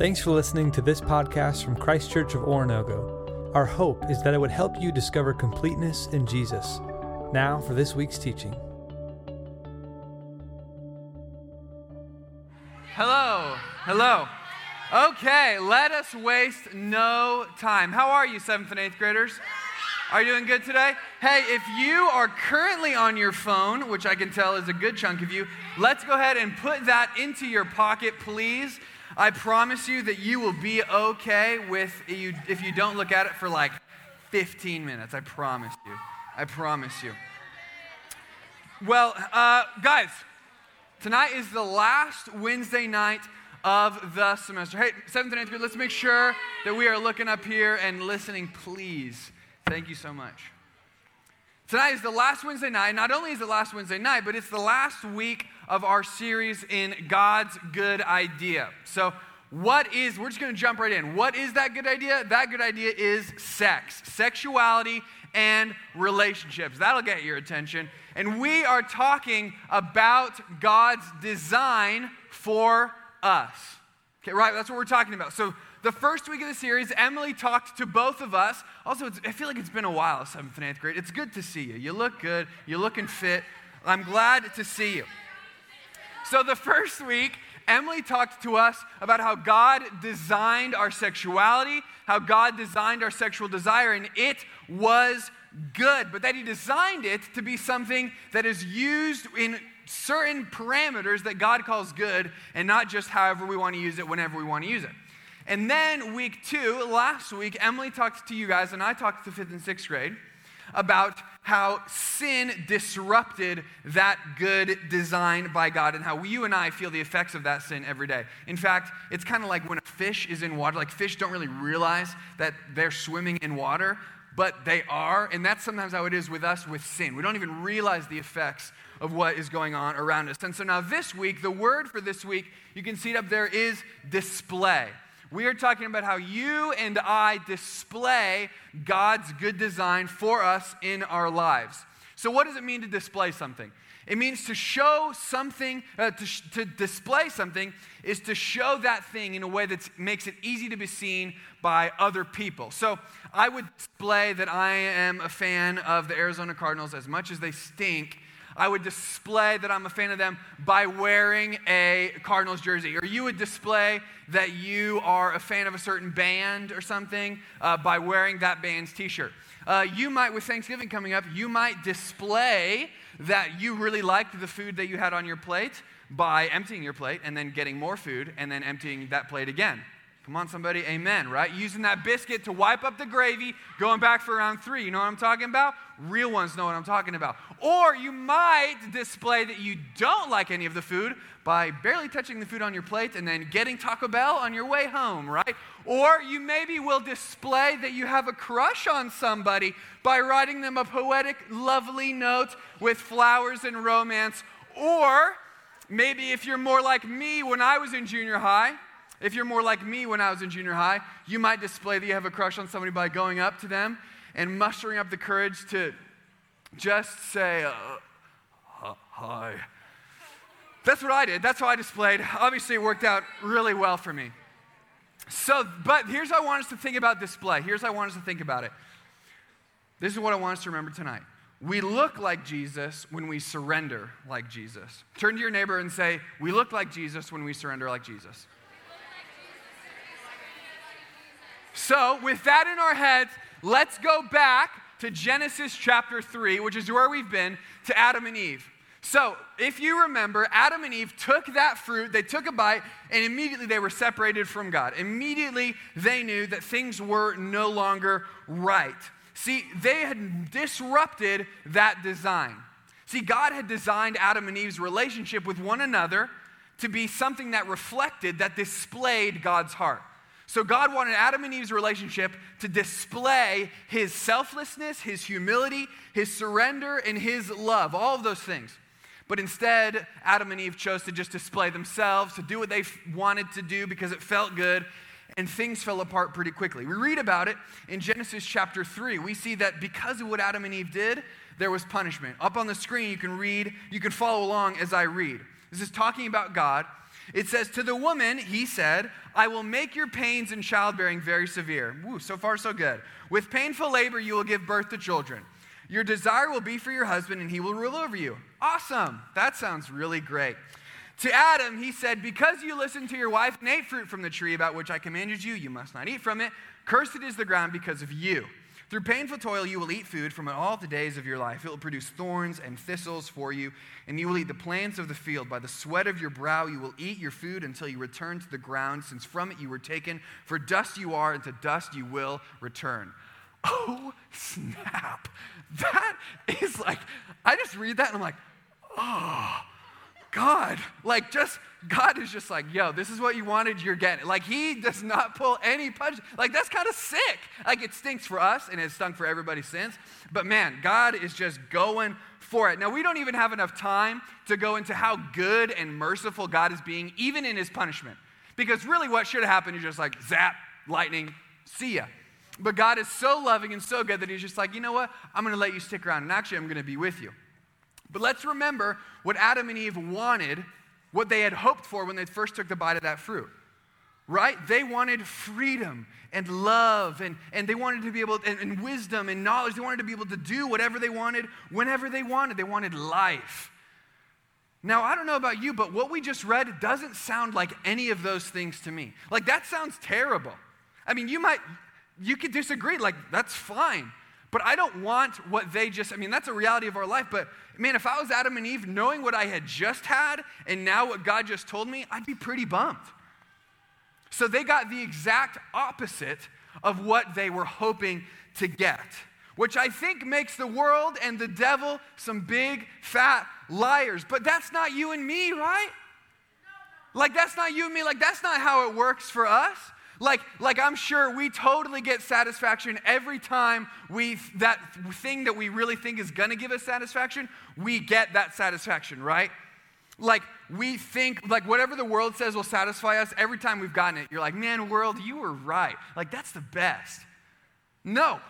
Thanks for listening to this podcast from Christ Church of Oronogo. Our hope is that it would help you discover completeness in Jesus. Now for this week's teaching. Hello, hello. Okay, let us waste no time. How are you, seventh and eighth graders? Are you doing good today? Hey, if you are currently on your phone, which I can tell is a good chunk of you, let's go ahead and put that into your pocket, please. I promise you that you will be okay with you if you don't look at it for like 15 minutes. I promise you. I promise you. Well, uh, guys, tonight is the last Wednesday night of the semester. Hey, seventh and eighth grade, let's make sure that we are looking up here and listening, please. Thank you so much. Tonight is the last Wednesday night. Not only is it last Wednesday night, but it's the last week of our series in God's good idea. So, what is, we're just going to jump right in. What is that good idea? That good idea is sex, sexuality, and relationships. That'll get your attention. And we are talking about God's design for us. Okay, right? That's what we're talking about. So, the first week of the series, Emily talked to both of us. Also, I feel like it's been a while, seventh and eighth grade. It's good to see you. You look good, you're looking fit. I'm glad to see you. So, the first week, Emily talked to us about how God designed our sexuality, how God designed our sexual desire, and it was good, but that He designed it to be something that is used in certain parameters that God calls good and not just however we want to use it whenever we want to use it. And then, week two, last week, Emily talked to you guys, and I talked to fifth and sixth grade about how sin disrupted that good design by God and how you and I feel the effects of that sin every day. In fact, it's kind of like when a fish is in water, like fish don't really realize that they're swimming in water, but they are. And that's sometimes how it is with us with sin. We don't even realize the effects of what is going on around us. And so now this week, the word for this week, you can see it up there, is display. We are talking about how you and I display God's good design for us in our lives. So, what does it mean to display something? It means to show something, uh, to, to display something is to show that thing in a way that makes it easy to be seen by other people. So I would display that I am a fan of the Arizona Cardinals as much as they stink I would display that I'm a fan of them by wearing a Cardinals jersey. Or you would display that you are a fan of a certain band or something uh, by wearing that band's t shirt. Uh, you might, with Thanksgiving coming up, you might display that you really liked the food that you had on your plate by emptying your plate and then getting more food and then emptying that plate again. Come on, somebody, amen, right? Using that biscuit to wipe up the gravy, going back for round three. You know what I'm talking about? Real ones know what I'm talking about. Or you might display that you don't like any of the food by barely touching the food on your plate and then getting Taco Bell on your way home, right? Or you maybe will display that you have a crush on somebody by writing them a poetic, lovely note with flowers and romance. Or maybe if you're more like me when I was in junior high, if you're more like me when I was in junior high, you might display that you have a crush on somebody by going up to them and mustering up the courage to just say, uh, hi. That's what I did. That's how I displayed. Obviously, it worked out really well for me. So, but here's how I want us to think about display. Here's how I want us to think about it. This is what I want us to remember tonight. We look like Jesus when we surrender like Jesus. Turn to your neighbor and say, We look like Jesus when we surrender like Jesus. So, with that in our heads, let's go back to Genesis chapter 3, which is where we've been, to Adam and Eve. So, if you remember, Adam and Eve took that fruit, they took a bite, and immediately they were separated from God. Immediately they knew that things were no longer right. See, they had disrupted that design. See, God had designed Adam and Eve's relationship with one another to be something that reflected, that displayed God's heart. So God wanted Adam and Eve's relationship to display his selflessness, his humility, his surrender, and his love, all of those things. But instead, Adam and Eve chose to just display themselves, to do what they wanted to do because it felt good, and things fell apart pretty quickly. We read about it in Genesis chapter 3. We see that because of what Adam and Eve did, there was punishment. Up on the screen, you can read, you can follow along as I read. This is talking about God It says, To the woman, he said, I will make your pains in childbearing very severe. Woo, so far, so good. With painful labor, you will give birth to children. Your desire will be for your husband, and he will rule over you. Awesome. That sounds really great. To Adam, he said, Because you listened to your wife and ate fruit from the tree about which I commanded you, you must not eat from it. Cursed is the ground because of you. Through painful toil, you will eat food from all the days of your life. It will produce thorns and thistles for you, and you will eat the plants of the field. By the sweat of your brow, you will eat your food until you return to the ground, since from it you were taken. For dust you are, and to dust you will return. Oh, snap. That is like, I just read that and I'm like, oh, God, like just, God is just like, yo, this is what you wanted, you're getting. Like he does not pull any punch. Like that's kind of sick. Like it stinks for us and it stunk for everybody since. But man, God is just going for it. Now we don't even have enough time to go into how good and merciful God is being, even in his punishment. Because really what should have happened is just like zap, lightning, see ya. But God is so loving and so good that he's just like, you know what? I'm going to let you stick around and actually I'm going to be with you. But let's remember what Adam and Eve wanted, what they had hoped for when they first took the bite of that fruit. Right? They wanted freedom and love, and, and they wanted to be able, and, and wisdom and knowledge. They wanted to be able to do whatever they wanted, whenever they wanted. They wanted life. Now, I don't know about you, but what we just read doesn't sound like any of those things to me. Like, that sounds terrible. I mean, you might, you could disagree, like, that's fine. But I don't want what they just, I mean, that's a reality of our life. But man, if I was Adam and Eve, knowing what I had just had and now what God just told me, I'd be pretty bummed. So they got the exact opposite of what they were hoping to get, which I think makes the world and the devil some big, fat liars. But that's not you and me, right? Like, that's not you and me. Like, that's not how it works for us. Like, like I'm sure we totally get satisfaction every time we, that thing that we really think is gonna give us satisfaction, we get that satisfaction, right? Like we think, like whatever the world says will satisfy us, every time we've gotten it, you're like, man, world, you were right. Like that's the best. No,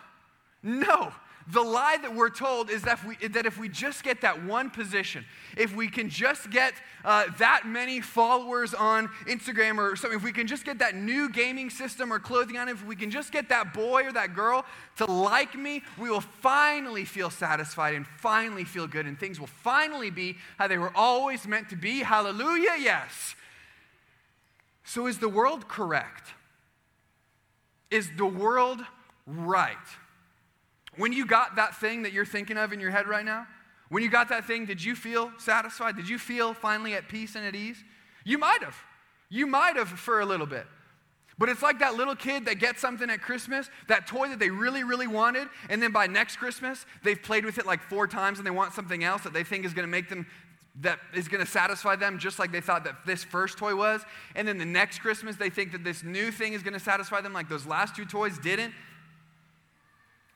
no. The lie that we're told is that if we, that if we just get that one position, if we can just get uh, that many followers on Instagram or something, if we can just get that new gaming system or clothing on, if we can just get that boy or that girl to like me, we will finally feel satisfied and finally feel good, and things will finally be how they were always meant to be. Hallelujah, yes. So, is the world correct? Is the world right? When you got that thing that you're thinking of in your head right now, when you got that thing, did you feel satisfied? Did you feel finally at peace and at ease? You might have. You might have for a little bit. But it's like that little kid that gets something at Christmas, that toy that they really, really wanted, and then by next Christmas, they've played with it like four times and they want something else that they think is going to make them, that is going to satisfy them just like they thought that this first toy was. And then the next Christmas, they think that this new thing is going to satisfy them like those last two toys didn't.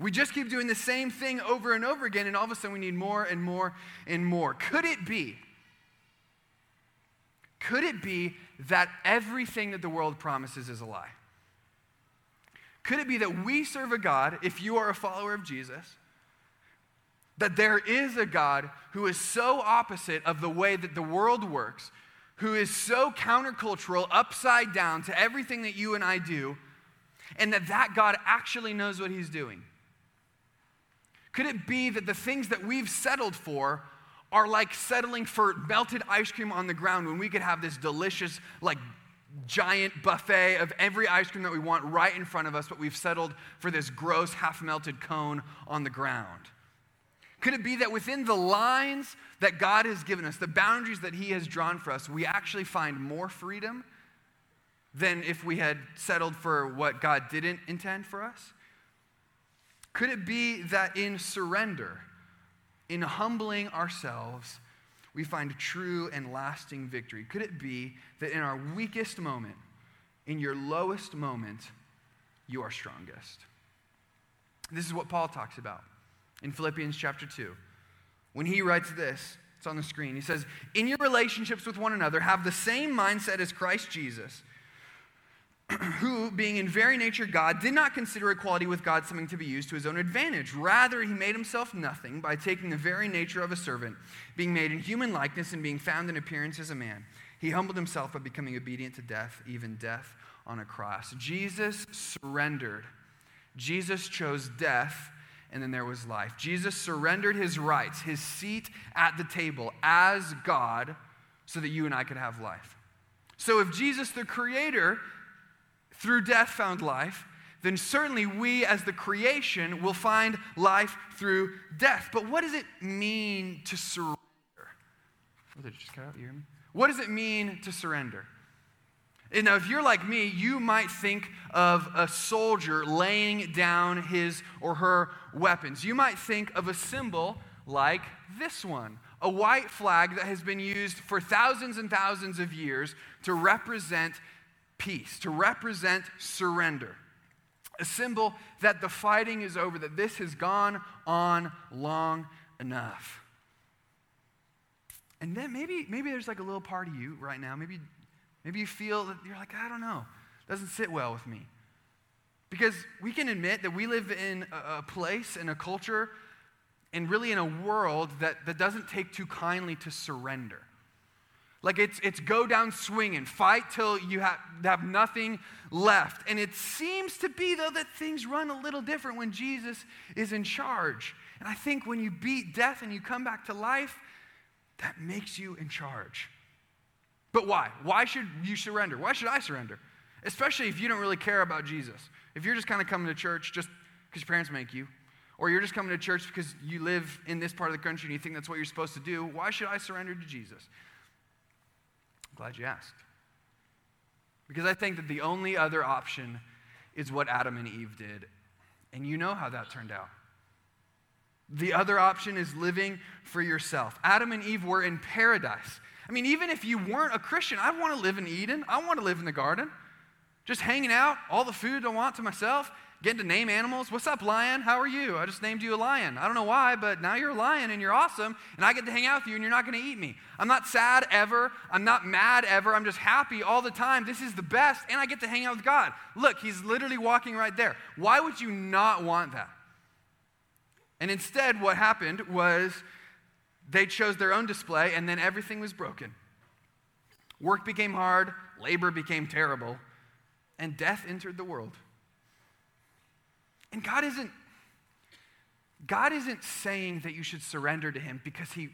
We just keep doing the same thing over and over again, and all of a sudden we need more and more and more. Could it be? Could it be that everything that the world promises is a lie? Could it be that we serve a God, if you are a follower of Jesus, that there is a God who is so opposite of the way that the world works, who is so countercultural, upside down to everything that you and I do, and that that God actually knows what he's doing? Could it be that the things that we've settled for are like settling for melted ice cream on the ground when we could have this delicious, like, giant buffet of every ice cream that we want right in front of us, but we've settled for this gross, half melted cone on the ground? Could it be that within the lines that God has given us, the boundaries that He has drawn for us, we actually find more freedom than if we had settled for what God didn't intend for us? Could it be that in surrender, in humbling ourselves, we find true and lasting victory? Could it be that in our weakest moment, in your lowest moment, you are strongest? This is what Paul talks about in Philippians chapter 2. When he writes this, it's on the screen. He says, In your relationships with one another, have the same mindset as Christ Jesus who, being in very nature God, did not consider equality with God something to be used to his own advantage. Rather, he made himself nothing by taking the very nature of a servant, being made in human likeness and being found in appearance as a man. He humbled himself by becoming obedient to death, even death on a cross. Jesus surrendered. Jesus chose death, and then there was life. Jesus surrendered his rights, his seat at the table as God, so that you and I could have life. So if Jesus, the creator, through death found life, then certainly we as the creation will find life through death. But what does it mean to surrender? Oh? What does it mean to surrender? And now, if you're like me, you might think of a soldier laying down his or her weapons. You might think of a symbol like this one a white flag that has been used for thousands and thousands of years to represent peace, to represent surrender. A symbol that the fighting is over, that this has gone on long enough. And then maybe, maybe there's like a little part of you right now. Maybe, maybe you feel that you're like, I don't know, doesn't sit well with me. Because we can admit that we live in a, a place, and a culture, and really in a world that, that doesn't take too kindly to surrender. Like it's, it's go down swinging, fight till you have, have nothing left. And it seems to be, though, that things run a little different when Jesus is in charge. And I think when you beat death and you come back to life, that makes you in charge. But why? Why should you surrender? Why should I surrender? Especially if you don't really care about Jesus. If you're just kind of coming to church just because your parents make you, or you're just coming to church because you live in this part of the country and you think that's what you're supposed to do, why should I surrender to Jesus? Glad you asked. Because I think that the only other option is what Adam and Eve did. And you know how that turned out. The other option is living for yourself. Adam and Eve were in paradise. I mean, even if you weren't a Christian, I'd want to live in Eden. I want to live in the garden. Just hanging out, all the food I want to myself, getting to name animals. What's up, lion? How are you? I just named you a lion. I don't know why, but now you're a lion and you're awesome, and I get to hang out with you and you're not going to eat me. I'm not sad ever. I'm not mad ever. I'm just happy all the time. This is the best, and I get to hang out with God. Look, he's literally walking right there. Why would you not want that? And instead, what happened was they chose their own display, and then everything was broken. Work became hard, labor became terrible, and death entered the world. And God isn't God isn't saying that you should surrender to him because he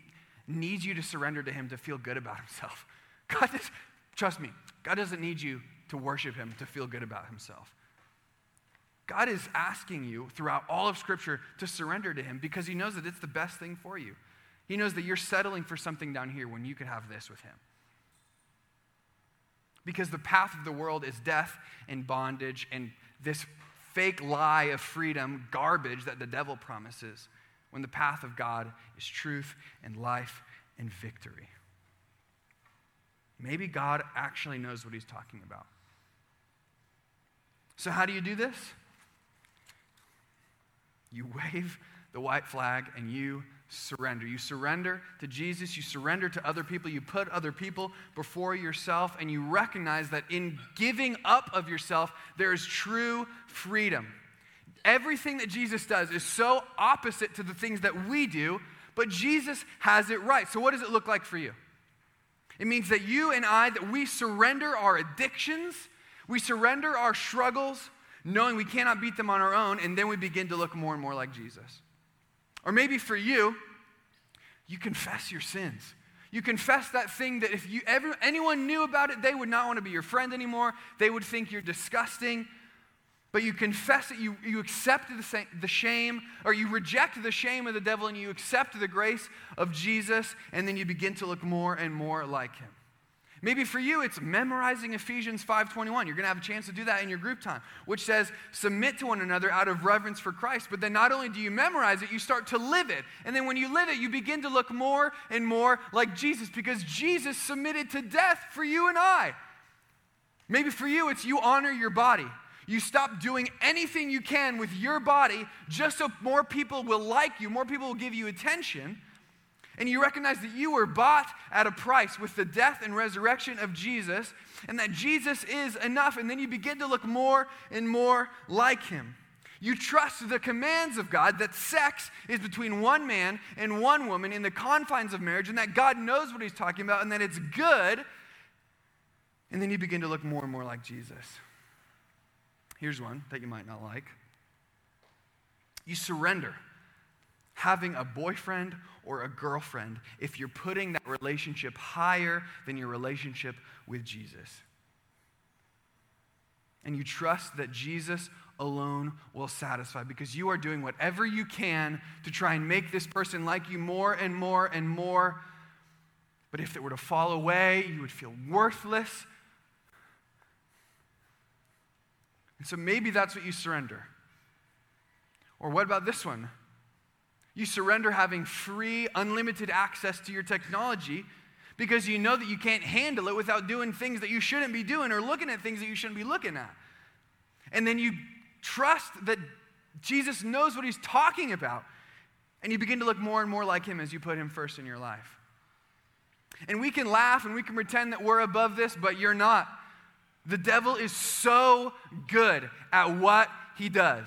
needs you to surrender to him to feel good about himself. God does, trust me, God doesn't need you to worship him to feel good about himself. God is asking you throughout all of Scripture to surrender to him because he knows that it's the best thing for you. He knows that you're settling for something down here when you could have this with him. Because the path of the world is death and bondage and this fake lie of freedom, garbage that the devil promises, when the path of God is truth and life and victory. Maybe God actually knows what he's talking about. So, how do you do this? You wave the white flag and you surrender. You surrender to Jesus, you surrender to other people, you put other people before yourself, and you recognize that in giving up of yourself, there is true freedom. Everything that Jesus does is so opposite to the things that we do, but Jesus has it right. So, what does it look like for you? It means that you and I, that we surrender our addictions, we surrender our struggles, knowing we cannot beat them on our own, and then we begin to look more and more like Jesus. Or maybe for you, you confess your sins. You confess that thing that if you ever, anyone knew about it, they would not want to be your friend anymore. They would think you're disgusting. But you confess it, you, you accept the, the shame, or you reject the shame of the devil and you accept the grace of Jesus, and then you begin to look more and more like him. Maybe for you it's memorizing Ephesians 5:21. You're going to have a chance to do that in your group time, which says submit to one another out of reverence for Christ. But then not only do you memorize it, you start to live it. And then when you live it, you begin to look more and more like Jesus because Jesus submitted to death for you and I. Maybe for you it's you honor your body. You stop doing anything you can with your body just so more people will like you, more people will give you attention. And you recognize that you were bought at a price with the death and resurrection of Jesus, and that Jesus is enough, and then you begin to look more and more like him. You trust the commands of God that sex is between one man and one woman in the confines of marriage, and that God knows what he's talking about, and that it's good. And then you begin to look more and more like Jesus. Here's one that you might not like you surrender having a boyfriend or a girlfriend if you're putting that relationship higher than your relationship with Jesus. And you trust that Jesus alone will satisfy because you are doing whatever you can to try and make this person like you more and more and more. But if it were to fall away, you would feel worthless. And so maybe that's what you surrender. Or what about this one? You surrender having free, unlimited access to your technology because you know that you can't handle it without doing things that you shouldn't be doing or looking at things that you shouldn't be looking at. And then you trust that Jesus knows what he's talking about. And you begin to look more and more like him as you put him first in your life. And we can laugh and we can pretend that we're above this, but you're not. The devil is so good at what he does.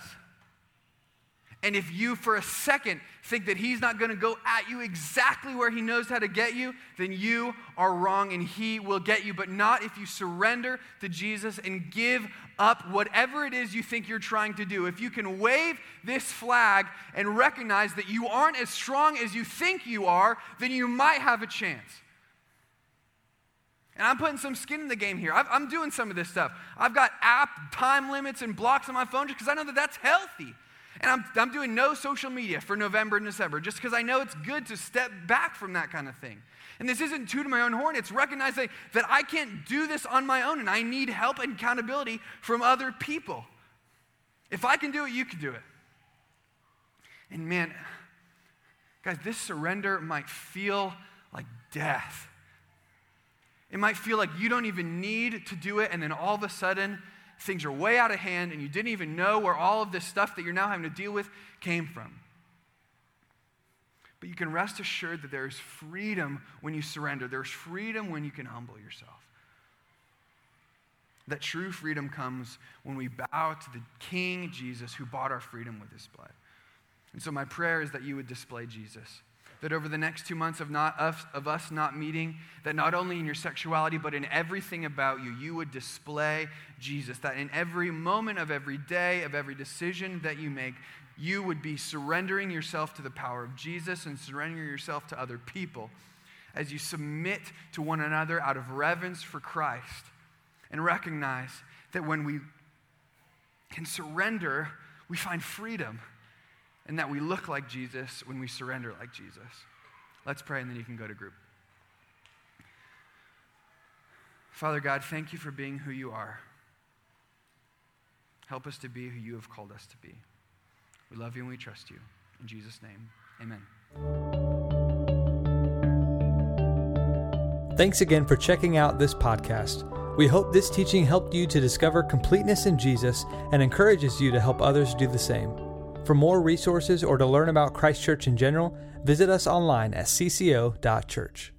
And if you, for a second, think that he's not going to go at you exactly where he knows how to get you, then you are wrong and he will get you. But not if you surrender to Jesus and give up whatever it is you think you're trying to do. If you can wave this flag and recognize that you aren't as strong as you think you are, then you might have a chance. And I'm putting some skin in the game here. i am doing some of this stuff. I've got app time limits and blocks on my phone just because I know that that's healthy. And I'm, I'm doing no social media for November and December just because I know it's good to step back from that kind of thing. And this isn't tooting my own horn, it's recognizing that I can't do this on my own and I need help and accountability from other people. If I can do it, you can do it. And man, guys, this surrender might feel like death. It might feel like you don't even need to do it, and then all of a sudden, things are way out of hand and you didn't even know where all of this stuff that you're now having to deal with came from. But you can rest assured that there's freedom when you surrender, there's freedom when you can humble yourself. That true freedom comes when we bow to the King Jesus who bought our freedom with his blood. And so, my prayer is that you would display Jesus that over the next two months of, not us, of us not meeting, that not only in your sexuality, but in everything about you, you would display Jesus. That in every moment of every day, of every decision that you make, you would be surrendering yourself to the power of Jesus and surrendering yourself to other people as you submit to one another out of reverence for Christ and recognize that when we can surrender, we find freedom and that we look like Jesus when we surrender like Jesus. Let's pray, and then you can go to group. Father God, thank you for being who you are. Help us to be who you have called us to be. We love you and we trust you. In Jesus' name, amen. Thanks again for checking out this podcast. We hope this teaching helped you to discover completeness in Jesus and encourages you to help others do the same. For more resources or to learn about Christ Church in general, visit us online at cco.church.